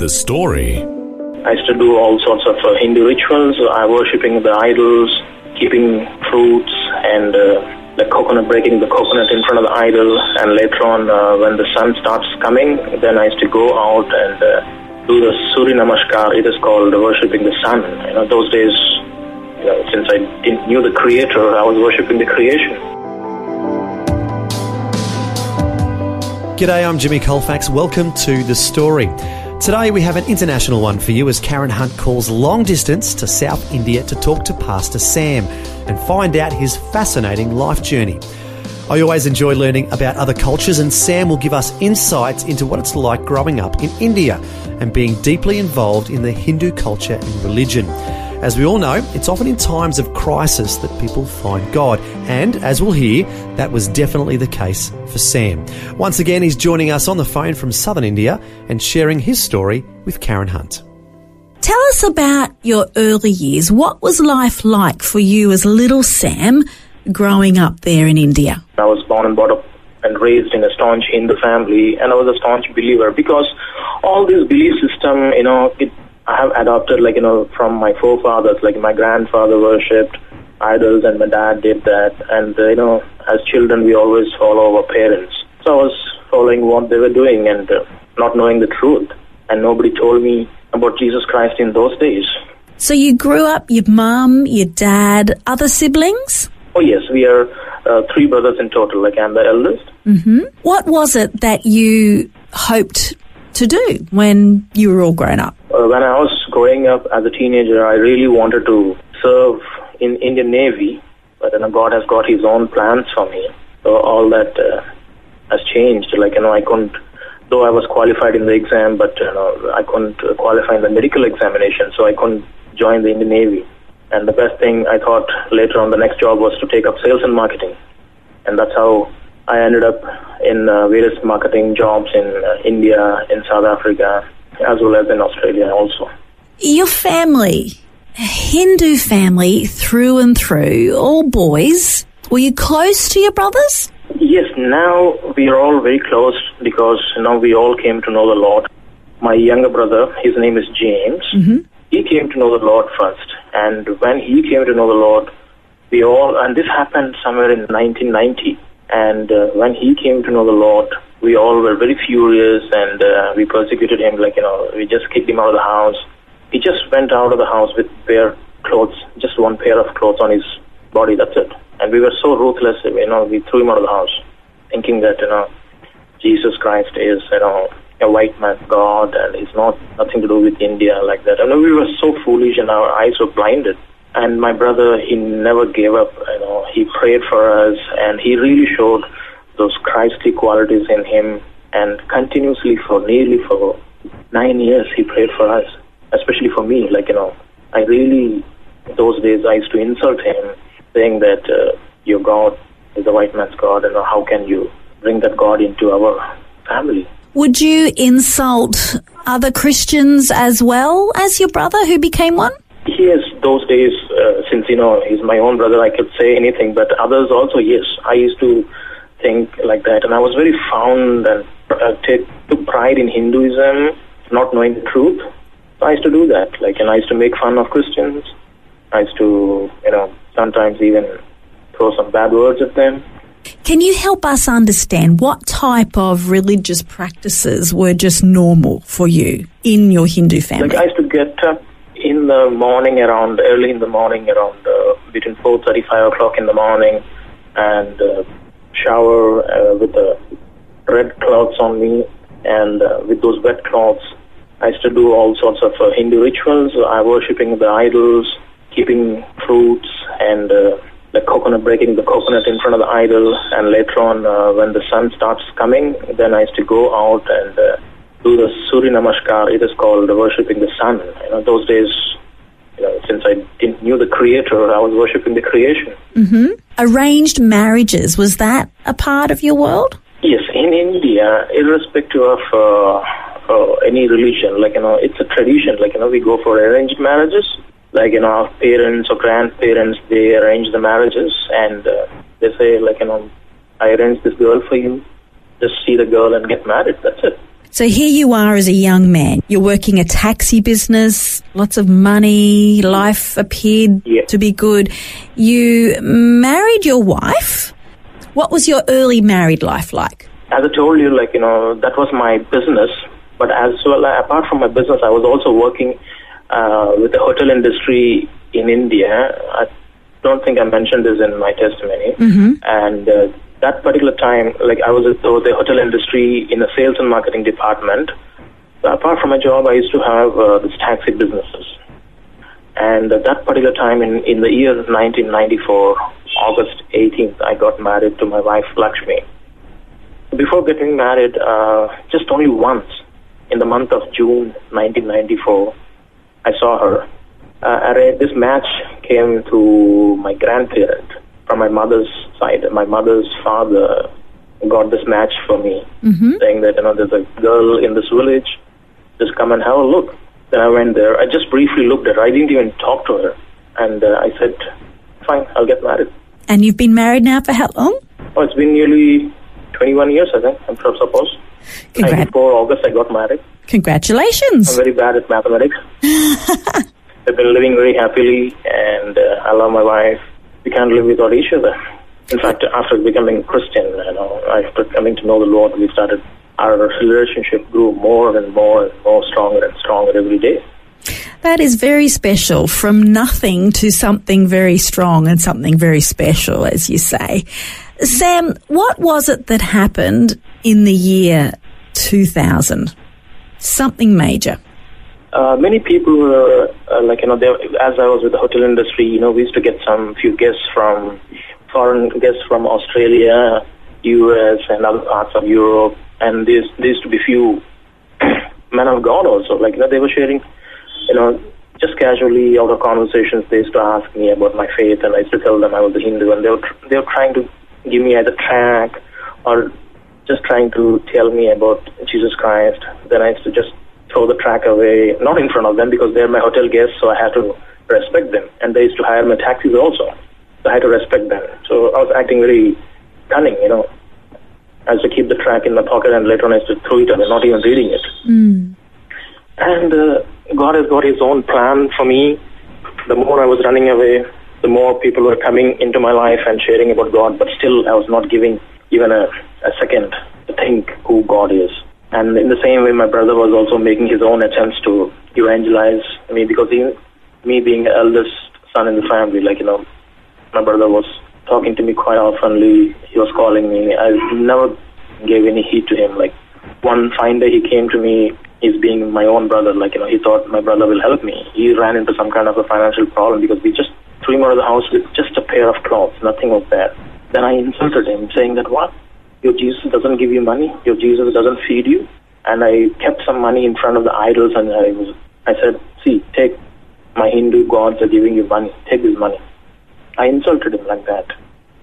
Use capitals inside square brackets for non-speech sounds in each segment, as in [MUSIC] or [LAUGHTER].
The story. I used to do all sorts of uh, Hindu rituals, uh, worshipping the idols, keeping fruits, and uh, the coconut, breaking the coconut in front of the idol. And later on, uh, when the sun starts coming, then I used to go out and uh, do the Surya Namaskar. It is called worshipping the sun. You know, those days, you know, since I didn't knew the Creator, I was worshipping the creation. G'day, I'm Jimmy Colfax. Welcome to The Story. Today we have an international one for you as Karen Hunt calls long distance to South India to talk to Pastor Sam and find out his fascinating life journey. I always enjoy learning about other cultures, and Sam will give us insights into what it's like growing up in India and being deeply involved in the Hindu culture and religion. As we all know, it's often in times of crisis that people find God, and as we'll hear, that was definitely the case for Sam. Once again, he's joining us on the phone from southern India and sharing his story with Karen Hunt. Tell us about your early years. What was life like for you as little Sam growing up there in India? I was born and brought up and raised in a staunch Hindu family, and I was a staunch believer because all this belief system, you know, it I have adopted like you know from my forefathers. Like my grandfather worshipped idols, and my dad did that. And uh, you know, as children, we always follow our parents. So I was following what they were doing and uh, not knowing the truth. And nobody told me about Jesus Christ in those days. So you grew up, your mum, your dad, other siblings? Oh yes, we are uh, three brothers in total. Like I'm the eldest. Mm-hmm. What was it that you hoped to do when you were all grown up? Uh, when I was growing up as a teenager, I really wanted to serve in Indian Navy, but know, God has got His own plans for me. So all that uh, has changed. Like you know, I couldn't, though I was qualified in the exam, but you know, I couldn't uh, qualify in the medical examination, so I couldn't join the Indian Navy. And the best thing I thought later on, the next job was to take up sales and marketing, and that's how I ended up in uh, various marketing jobs in uh, India, in South Africa, as well as in Australia also. Your family, a Hindu family through and through, all boys. Were you close to your brothers? Yes, now we are all very close because now we all came to know the Lord. My younger brother, his name is James, mm-hmm. he came to know the Lord first. And when he came to know the Lord, we all, and this happened somewhere in 1990 and uh, when he came to know the Lord, we all were very furious and uh, we persecuted him. Like, you know, we just kicked him out of the house. He just went out of the house with bare clothes, just one pair of clothes on his body, that's it. And we were so ruthless, you know, we threw him out of the house, thinking that, you know, Jesus Christ is, you know, a white man God and he's not nothing to do with India like that. And we were so foolish and our eyes were blinded. And my brother, he never gave up. You know, he prayed for us, and he really showed those Christly qualities in him. And continuously for nearly for nine years, he prayed for us, especially for me. Like you know, I really those days I used to insult him, saying that uh, your God is a white man's God, and how can you bring that God into our family? Would you insult other Christians as well as your brother who became one? Yes, those days, uh, since you know he's my own brother, I could say anything. But others also, yes, I used to think like that, and I was very fond and uh, take, took pride in Hinduism, not knowing the truth. So I used to do that, like, and I used to make fun of Christians. I used to, you know, sometimes even throw some bad words at them. Can you help us understand what type of religious practices were just normal for you in your Hindu family? Like I used to get up in the morning around early in the morning around uh, between 4:30 5 o'clock in the morning and uh, shower uh, with the red cloths on me and uh, with those wet cloths I used to do all sorts of uh, Hindu rituals I worshipping the idols keeping fruits and uh, the coconut breaking the coconut in front of the idol. And later on uh, when the sun starts coming then I used to go out and uh, do the Surya Namaskar. It is called worshipping the sun. You know, those days, you know, since I didn't knew the Creator, I was worshipping the creation. Mhm. Arranged marriages, was that a part of your world? Yes, in India, irrespective of uh, uh, any religion, like you know, it's a tradition. Like you know, we go for arranged marriages. Like you know, our parents or grandparents they arrange the marriages, and uh, they say like you know, I arranged this girl for you. Just see the girl and get married. That's it. So here you are as a young man. You're working a taxi business, lots of money, life appeared Yeah. to be good. You married your wife. What was your early married life like? As I told you, like you know, that was my business. But as well, apart from my business, I was also working uh, with the hotel industry in India. I don't think I mentioned this in my testimony. And uh, that particular time, like I was at the hotel industry in the sales and marketing department. Apart from my job, I used to have uh, this taxi businesses. And at that particular time, in, in the year 1994, August 18th, I got married to my wife Lakshmi. Before getting married, uh, just only once, in the month of June 1994, I saw her. Uh, arra- this match came to my grandparent from my mother's side. My mother's father got this match for me, saying that you know there's a girl in this village. Just come and have a look. Then I went there. I just briefly looked at her. I didn't even talk to her, and uh, I said, "Fine, I'll get married." And you've been married now for how long? Oh, it's been nearly 21 years, I think. I'm sure, suppose. Congrat- 94 August, I got married. Congratulations! I'm very bad at mathematics. [LAUGHS] I've been living very happily, and uh, I love my wife. We can't live without each other. In fact, after becoming Christian, you know, after coming to know the Lord, we started our relationship grew more and more and more stronger and stronger every day. That is very special from nothing to something very strong and something very special, as you say. Sam, what was it that happened in the year 2000? Something major. Uh, many people were uh, like you know, they, as I was with the hotel industry, you know, we used to get some few guests from foreign guests from Australia, U.S. and other parts of Europe, and there used to be few [CLEARS THROAT] men of God also. Like you know, they were sharing, you know, just casually out of conversations, they used to ask me about my faith, and I used to tell them I was a Hindu, and they were tr- they were trying to give me either track or just trying to tell me about Jesus Christ. Then I used to just throw the track away, not in front of them because they're my hotel guests, so I had to respect them. And they used to hire my taxis also, so I had to respect them. So I was acting very cunning, you know. I used to keep the track in my pocket, and later on I used to throw it away, not even reading it. And uh, God has got His own plan for me. The more I was running away, the more people were coming into my life and sharing about God, but still I was not giving even a, a second to think who God is. And in the same way, my brother was also making his own attempts to evangelize me because he, me being the eldest son in the family, like, you know, my brother was talking to me quite oftenly. He was calling me. I never gave any heed to him. Like one fine day, he came to me. He's being my own brother. Like you know, he thought my brother will help me. He ran into some kind of a financial problem because we just threw him out of the house with just a pair of clothes. Nothing was there. Then I insulted him, saying that what? Your Jesus doesn't give you money. Your Jesus doesn't feed you. And I kept some money in front of the idols, and I was. I said, see, take my Hindu gods are giving you money. Take this money. I insulted him like that.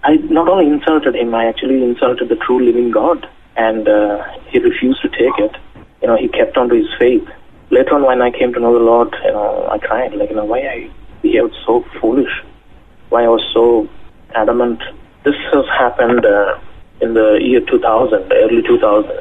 I not only insulted him, I actually insulted the true living God, and uh, he refused to take it. You know, he kept on to his faith. Later on, when I came to know the Lord, you know, I cried like, you know, why I behaved so foolish, why I was so adamant. This has happened uh, in the year 2000, early 2000.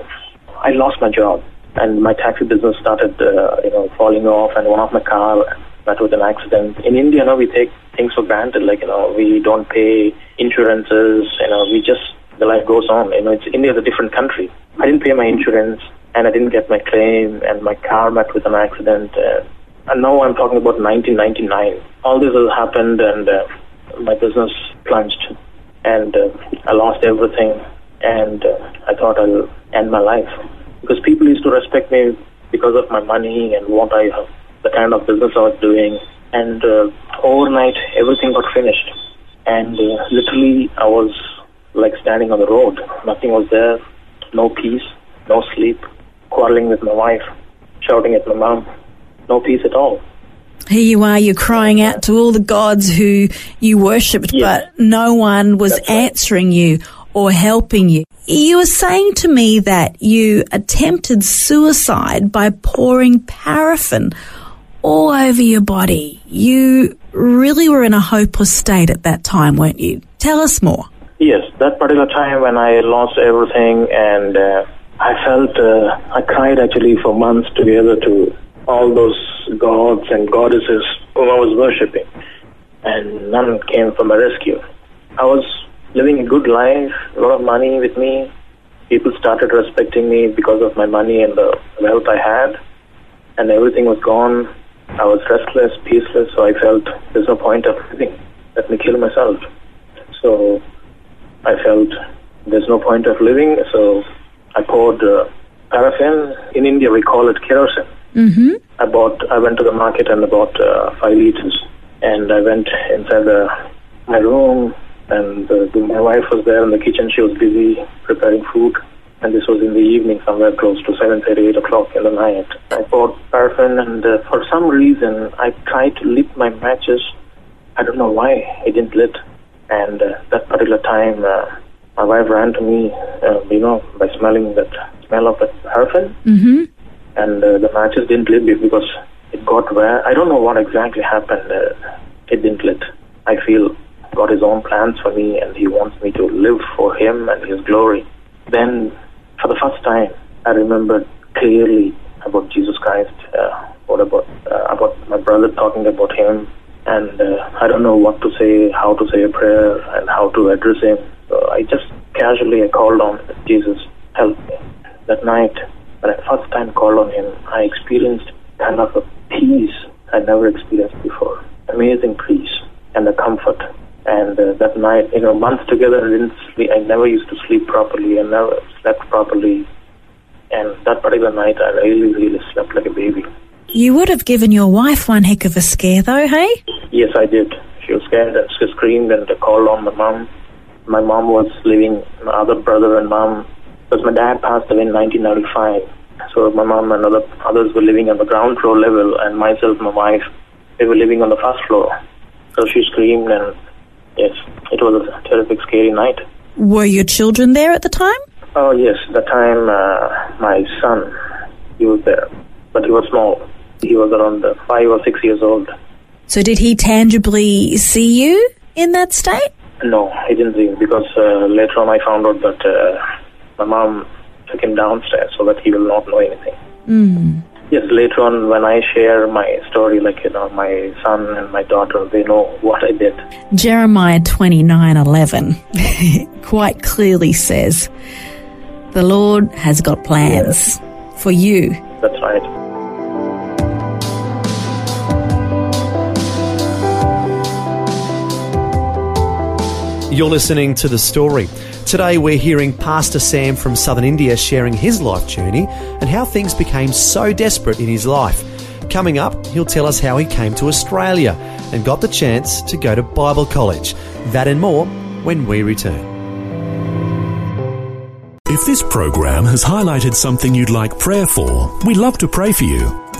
I lost my job, and my taxi business started, uh, you know, falling off, and one of my car met with an accident. In India, you know, we take things for granted, like, you know, we don't pay insurances, you know, we just, the life goes on. You know, it's India is a different country. I didn't pay my insurance, and I didn't get my claim, and my car met with an accident. Uh, and now I'm talking about 1999. All this has happened, and uh, my business plunged, and uh, I lost everything, and uh, I thought I'll end my life because people used to respect me because of my money and what I have, the kind of business I was doing, and uh, overnight everything got finished, and uh, literally I was like standing on the road. Nothing was there, no peace, no sleep, quarreling with my wife, shouting at my mom. No peace at all. Here you are, you're crying out to all the gods who you worshipped, Yes. but no one was right. answering you or helping you. You were saying to me that you attempted suicide by pouring paraffin all over your body. You really were in a hopeless state at that time, weren't you? Tell us more. Yes, that particular time when I lost everything and uh, I felt, uh, I cried actually for months together to all those gods and goddesses whom I was worshipping. And none came for my rescue. I was living a good life, a lot of money with me. People started respecting me because of my money and the wealth I had. And everything was gone. I was restless, peaceless, so I felt there's no point of living. Let me kill myself. So I felt there's no point of living, so I poured uh, paraffin. In India, we call it kerosene. Mm-hmm. I bought. I went to the market and I bought uh, five liters, and I went inside the, my room, and uh, my wife was there in the kitchen. She was busy preparing food, and this was in the evening, somewhere close to seven thirty, eight o'clock in the night. I poured paraffin, and uh, for some reason, I tried to lit my matches. I don't know why it didn't lit, and uh, that particular time, uh, my wife ran to me, uh, you know, by smelling that smell of that paraffin Mm-hmm. and uh, the matches didn't lit because it got where I don't know what exactly happened. Uh, it didn't lit. I feel God has own plans for me, and he wants me to live for him and his glory. Then, for the first time, I remembered clearly about Jesus Christ. Uh, what about uh, about my brother talking about him, and uh, I don't know what to say, how to say a prayer, and how to address him. So I just casually I called on Jesus, help me. That night, when I first time called on him, I experienced kind of a peace I never experienced before. Amazing peace and a comfort. And uh, that night, you know, months together, I didn't sleep. I never used to sleep properly. I never slept properly. And that particular night, I really, really slept like a baby. You would have given your wife one heck of a scare, though, hey? Yes, I did. She was scared she screamed and called on my mom. My mom was living, my other brother and mom, because my dad passed away in 1995. So my mom and other others were living on the ground floor level, and myself, my wife, we were living on the first floor. So she screamed, and yes, it was a terrific, scary night. Were your children there at the time? Oh yes, At the time uh, my son, he was there, but he was small. He was around uh, five or six years old. So did he tangibly see you in that state? No, he didn't see him because uh, later on I found out that uh, my mom took him downstairs so that he will not know anything. Mm. Yes, later on when I share my story, like you know, my son and my daughter, they know what I did. Jeremiah twenty nine eleven [LAUGHS] quite clearly says, The Lord has got plans for you. That's right. You're listening to The Story. Today we're hearing Pastor Sam from southern India sharing his life journey and how things became so desperate in his life. Coming up, he'll tell us how he came to Australia and got the chance to go to Bible college. That and more when we return. If this program has highlighted something you'd like prayer for, we'd love to pray for you.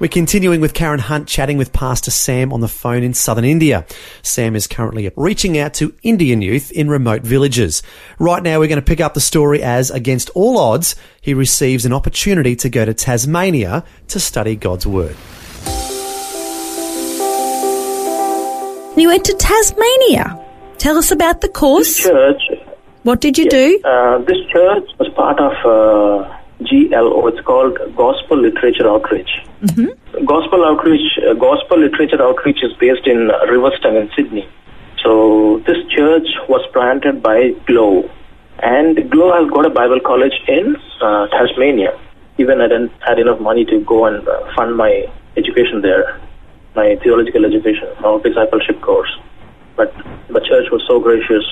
We're continuing with Karen Hunt chatting with Pastor Sam on the phone in southern India. Sam is currently reaching out to Indian youth in remote villages. Right now, we're going to pick up the story as, against all odds, he receives an opportunity to go to Tasmania to study God's Word. You went to Tasmania. Tell us about the This course. church, What did you do? uh, this church was part of uh, GLO. It's called Gospel Literature Outreach. Gospel Outreach, uh, Gospel Literature Outreach is based in Riverstone in Sydney. So this church was planted by GLO, and GLO has got a Bible college in uh, Tasmania. Even I didn't had enough money to go and uh, fund my education there, my theological education, our discipleship course. But the church was so gracious.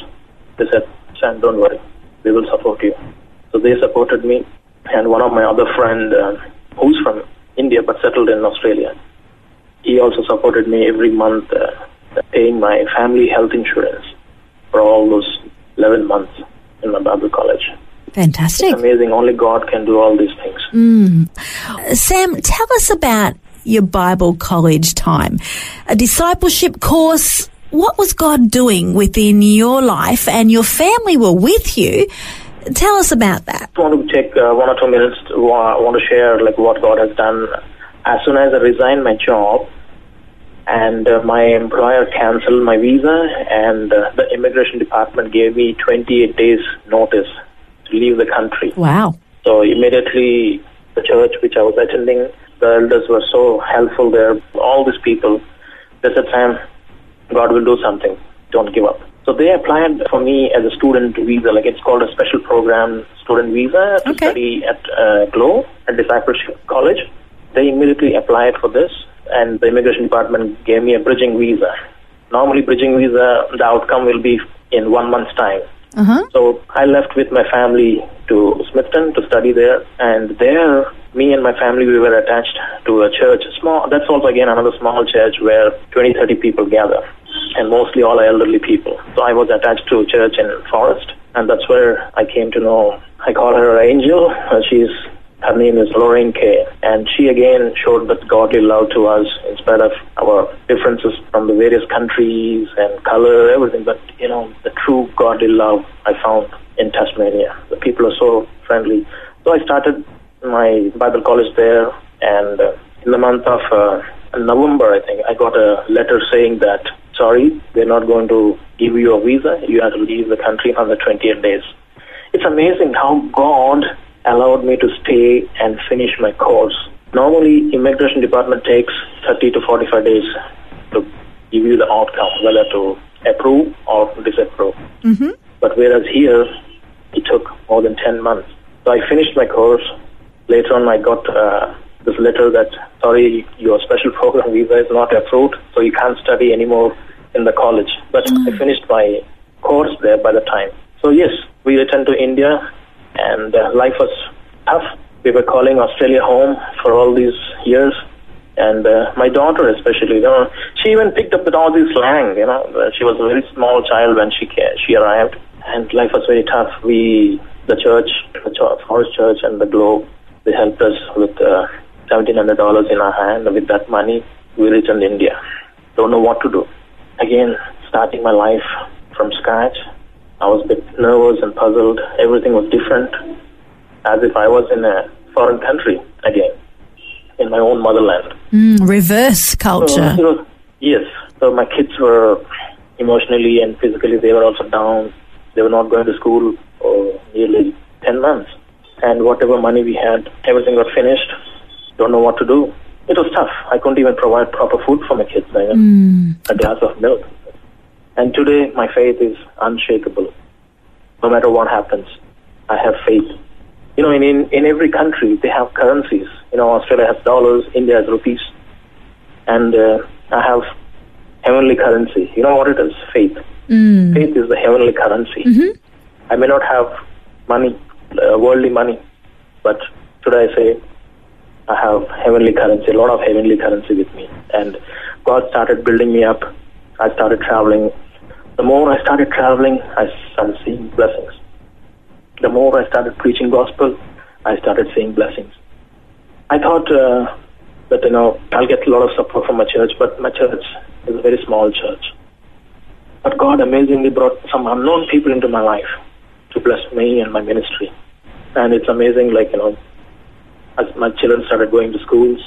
They said, Sam, don't worry. We will support you. So they supported me. And one of my other friend, uh, who's from India but settled in Australia, he also supported me every month, uh, paying my family health insurance for all those 11 months in my Bible college. Fantastic. Amazing. Only God can do all these things. Sam, tell us about your Bible college time. A discipleship course. What was God doing within your life and your family were with you? Tell us about that. I want to take uh, one or two minutes. To, uh, I want to share like what God has done. As soon as I resigned my job, and uh, my employer canceled my visa, and uh, the immigration department gave me 28 days notice to leave the country. Wow. So immediately, the church which I was attending, the elders were so helpful there. All these people, they said, Sam, God will do something. Don't give up. So they applied for me as a student visa, like it's called a special program student visa to Okay. study at uh, GLO at Discipleship College. They immediately applied for this, and the immigration department gave me a bridging visa. Normally, bridging visa, the outcome will be in one month's time. Uh-huh. So I left with my family to Smithton to study there, and there, me and my family, we were attached to a church. Small. That's also again another small church where 20, 30 people gather, and mostly all elderly people. So I was attached to a church in Forest, and that's where I came to know. I call her Angel. Uh, she's her name is Lorraine Kay, and she again showed that godly love to us in spite of our differences from the various countries and color, everything. But you know, the true godly love I found in Tasmania. The people are so friendly. So I started my Bible college there, and uh, in the month of uh, November, I think I got a letter saying that sorry, we're not going to give you a visa. You have to leave the country on the 28 days. It's amazing how God allowed me to stay and finish my course. Normally, immigration department takes 30 to 45 days to give you the outcome, whether to approve or disapprove. Mm-hmm. But whereas here, it took more than 10 months. So I finished my course. Later on, I got uh, this letter that, sorry, your special [LAUGHS] program visa is not approved, so you can't study anymore in the college. But I finished my course there by the time. So yes, we returned to India, and uh, life was tough. We were calling Australia home for all these years, and uh, my daughter especially, you know, she even picked up the Aussie slang. You know, Uh, she was a very small child when she ca- she arrived, and life was very tough. We, the church, the Ch- Forest Church, and the Globe, they helped us with uh, seventeen hundred dollars in our hand. With that money, we returned India. Don't know what to do. Again, starting my life from scratch. I was a bit nervous and puzzled. Everything was different, as if I was in a foreign country again, in my own motherland. Mm, reverse culture. know, yes. So my kids were emotionally and physically, they were also down. They were not going to school for nearly 10 months. And whatever money we had, everything got finished. Don't know what to do. It was tough. I couldn't even provide proper food for my kids. You know, mm. A glass of milk. And today, my faith is unshakable. No matter what happens, I have faith. You know, in, in, in every country, they have currencies. You know, Australia has dollars, India has rupees and uh, I have heavenly currency. You know what it is? Faith. Mm. Faith is the heavenly currency. Mm-hmm. I may not have money, uh, worldly money, but should I say I have heavenly currency, a lot of heavenly currency with me. And God started building me up. I started traveling. The more I started traveling, I started seeing blessings. The more I started preaching gospel, I started seeing blessings. I thought uh, that you know I'll get a lot of support from my church, but my church is a very small church. But God amazingly brought some unknown people into my life to bless me and my ministry, and it's amazing. Like you know, as my children started going to schools,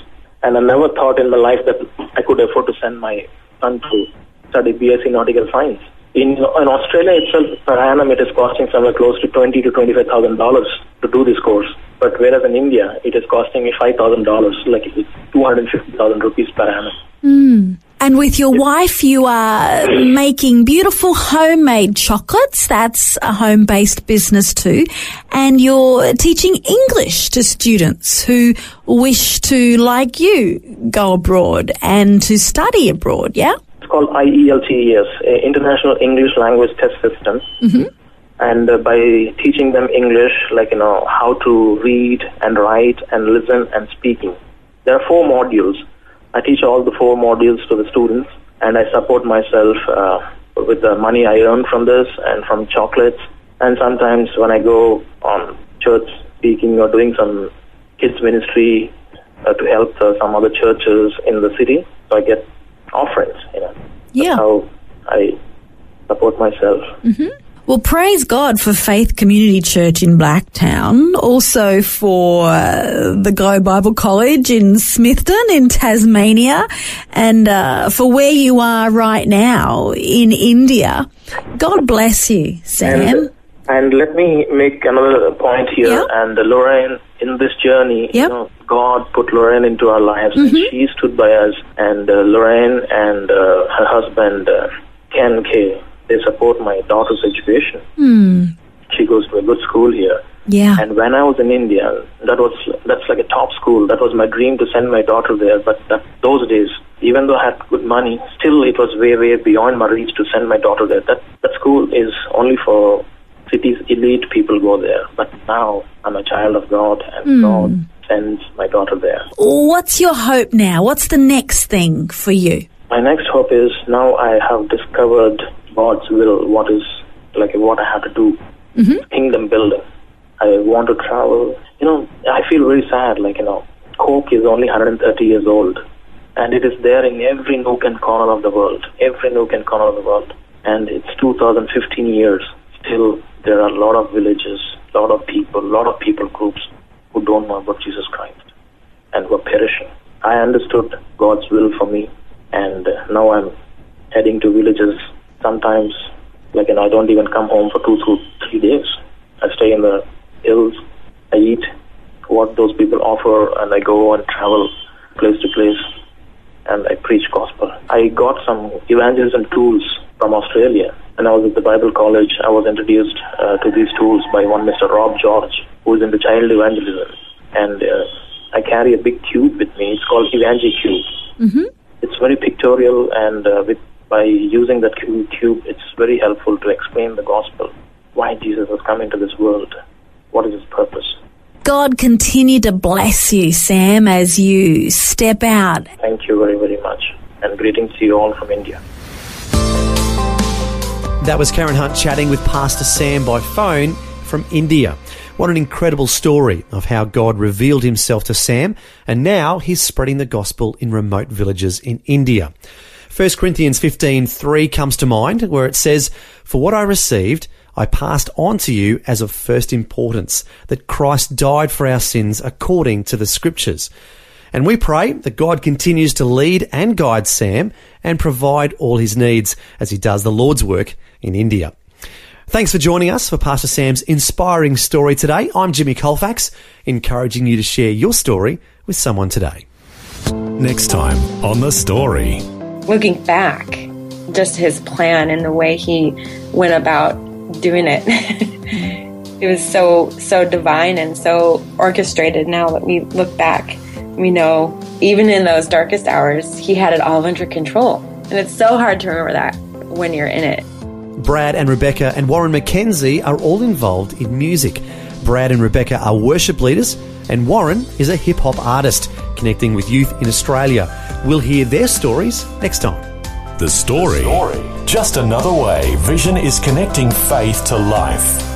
and I never thought in my life that I could afford to send my son to study BSc Nautical Science. In, in Australia itself, per annum, it is costing somewhere close to twenty to twenty-five thousand dollars to do this course. But whereas in India, it is costing me five thousand dollars, like two hundred fifty thousand rupees per annum. Hmm. And with your wife, you are making beautiful homemade chocolates. That's a home based business too. And you're teaching English to students who wish to, like you, go abroad and to study abroad, yeah? It's called IELTS, International English Language Test System. And uh, by teaching them English, like, you know, how to read and write and listen and speaking. There are four modules. I teach all the four modules to the students, and I support myself uh, with the money I earn from this and from chocolates. And sometimes when I go on church speaking or doing some kids ministry uh, to help uh, some other churches in the city, so I get offerings. You know, Yeah. That's how I support myself. Well, praise God for Faith Community Church in Blacktown, also for uh, the GLO Bible College in Smithton in Tasmania, and uh, for where you are right now in India. God bless you, Sam. And, and let me make another point here. Yeah. And uh, Lorraine, in this journey, Yep. Mm-hmm. you know, God put Lorraine into our lives, and she stood by us. And uh, Lorraine and uh, her husband, uh, Ken K, they support my daughter's education. Hmm. She goes to a good school here. yeah. And when I was in India, that was that's like a top school. That was my dream to send my daughter there. But that, those days, even though I had good money, still it was way way beyond my reach to send my daughter there. That that school is only for cities elite people go there. But now I'm a child of God, and hmm. God sends my daughter there. What's your hope now? What's the next thing for you? My next hope is now I have discovered God's will, what is like what I have to do, mm-hmm. kingdom building. I want to travel. You know, I feel very sad. Like you know, Coke is only 130 years old, and it is there in every nook and corner of the world, every nook and corner of the world. And it's 2015 years. Still, there are a lot of villages, a lot of people, a lot of people groups who don't know about Jesus Christ and who are perishing. I understood God's will for me, and now I'm heading to villages. Sometimes, like, you know, I don't even come home for two to three days. I stay in the hills. I eat what those people offer, and I go and travel place to place, and I preach gospel. I got some evangelism tools from Australia. When I was at the Bible College, I was introduced uh, to these tools by one Mr. Rob George, who is into child evangelism. And uh, I carry a big cube with me. It's called Evangel Cube. Mm-hmm. It's very pictorial, and uh, with, by using that cube, cube, it's very helpful to explain the gospel. Why Jesus has come into this world. What is his purpose? God continue to bless you, Sam, as you step out Thank you very, very much. And greetings to you all from India. That was Karen Hunt chatting with Pastor Sam by phone from India. What an incredible story of how God revealed himself to Sam, and now he's spreading the gospel in remote villages in India. 1 Corinthians 15:3 comes to mind where it says, "For what I received, I passed on to you as of first importance, that Christ died for our sins according to the scriptures." And we pray that God continues to lead and guide Sam and provide all his needs as he does the Lord's work in India. Thanks for joining us for Pastor Sam's inspiring story today. I'm Jimmy Colfax, encouraging you to share your story with someone today. Next time on The Story. Looking back, just his plan and the way he went about doing it. [LAUGHS] it was so so divine and so orchestrated now that we look back. We know even in those darkest hours, he had it all under control. And it's so hard to remember that when you're in it. Brad and Rebecca and Warren McKenzie are all involved in music. Brad and Rebecca are worship leaders, and Warren is a hip hop artist connecting with youth in Australia. We'll hear their stories next time. The Story. Just another way Vision is connecting faith to life.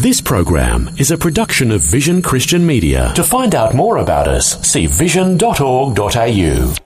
This program is a production of Vision Christian Media. To find out more about us, see vision.org.au.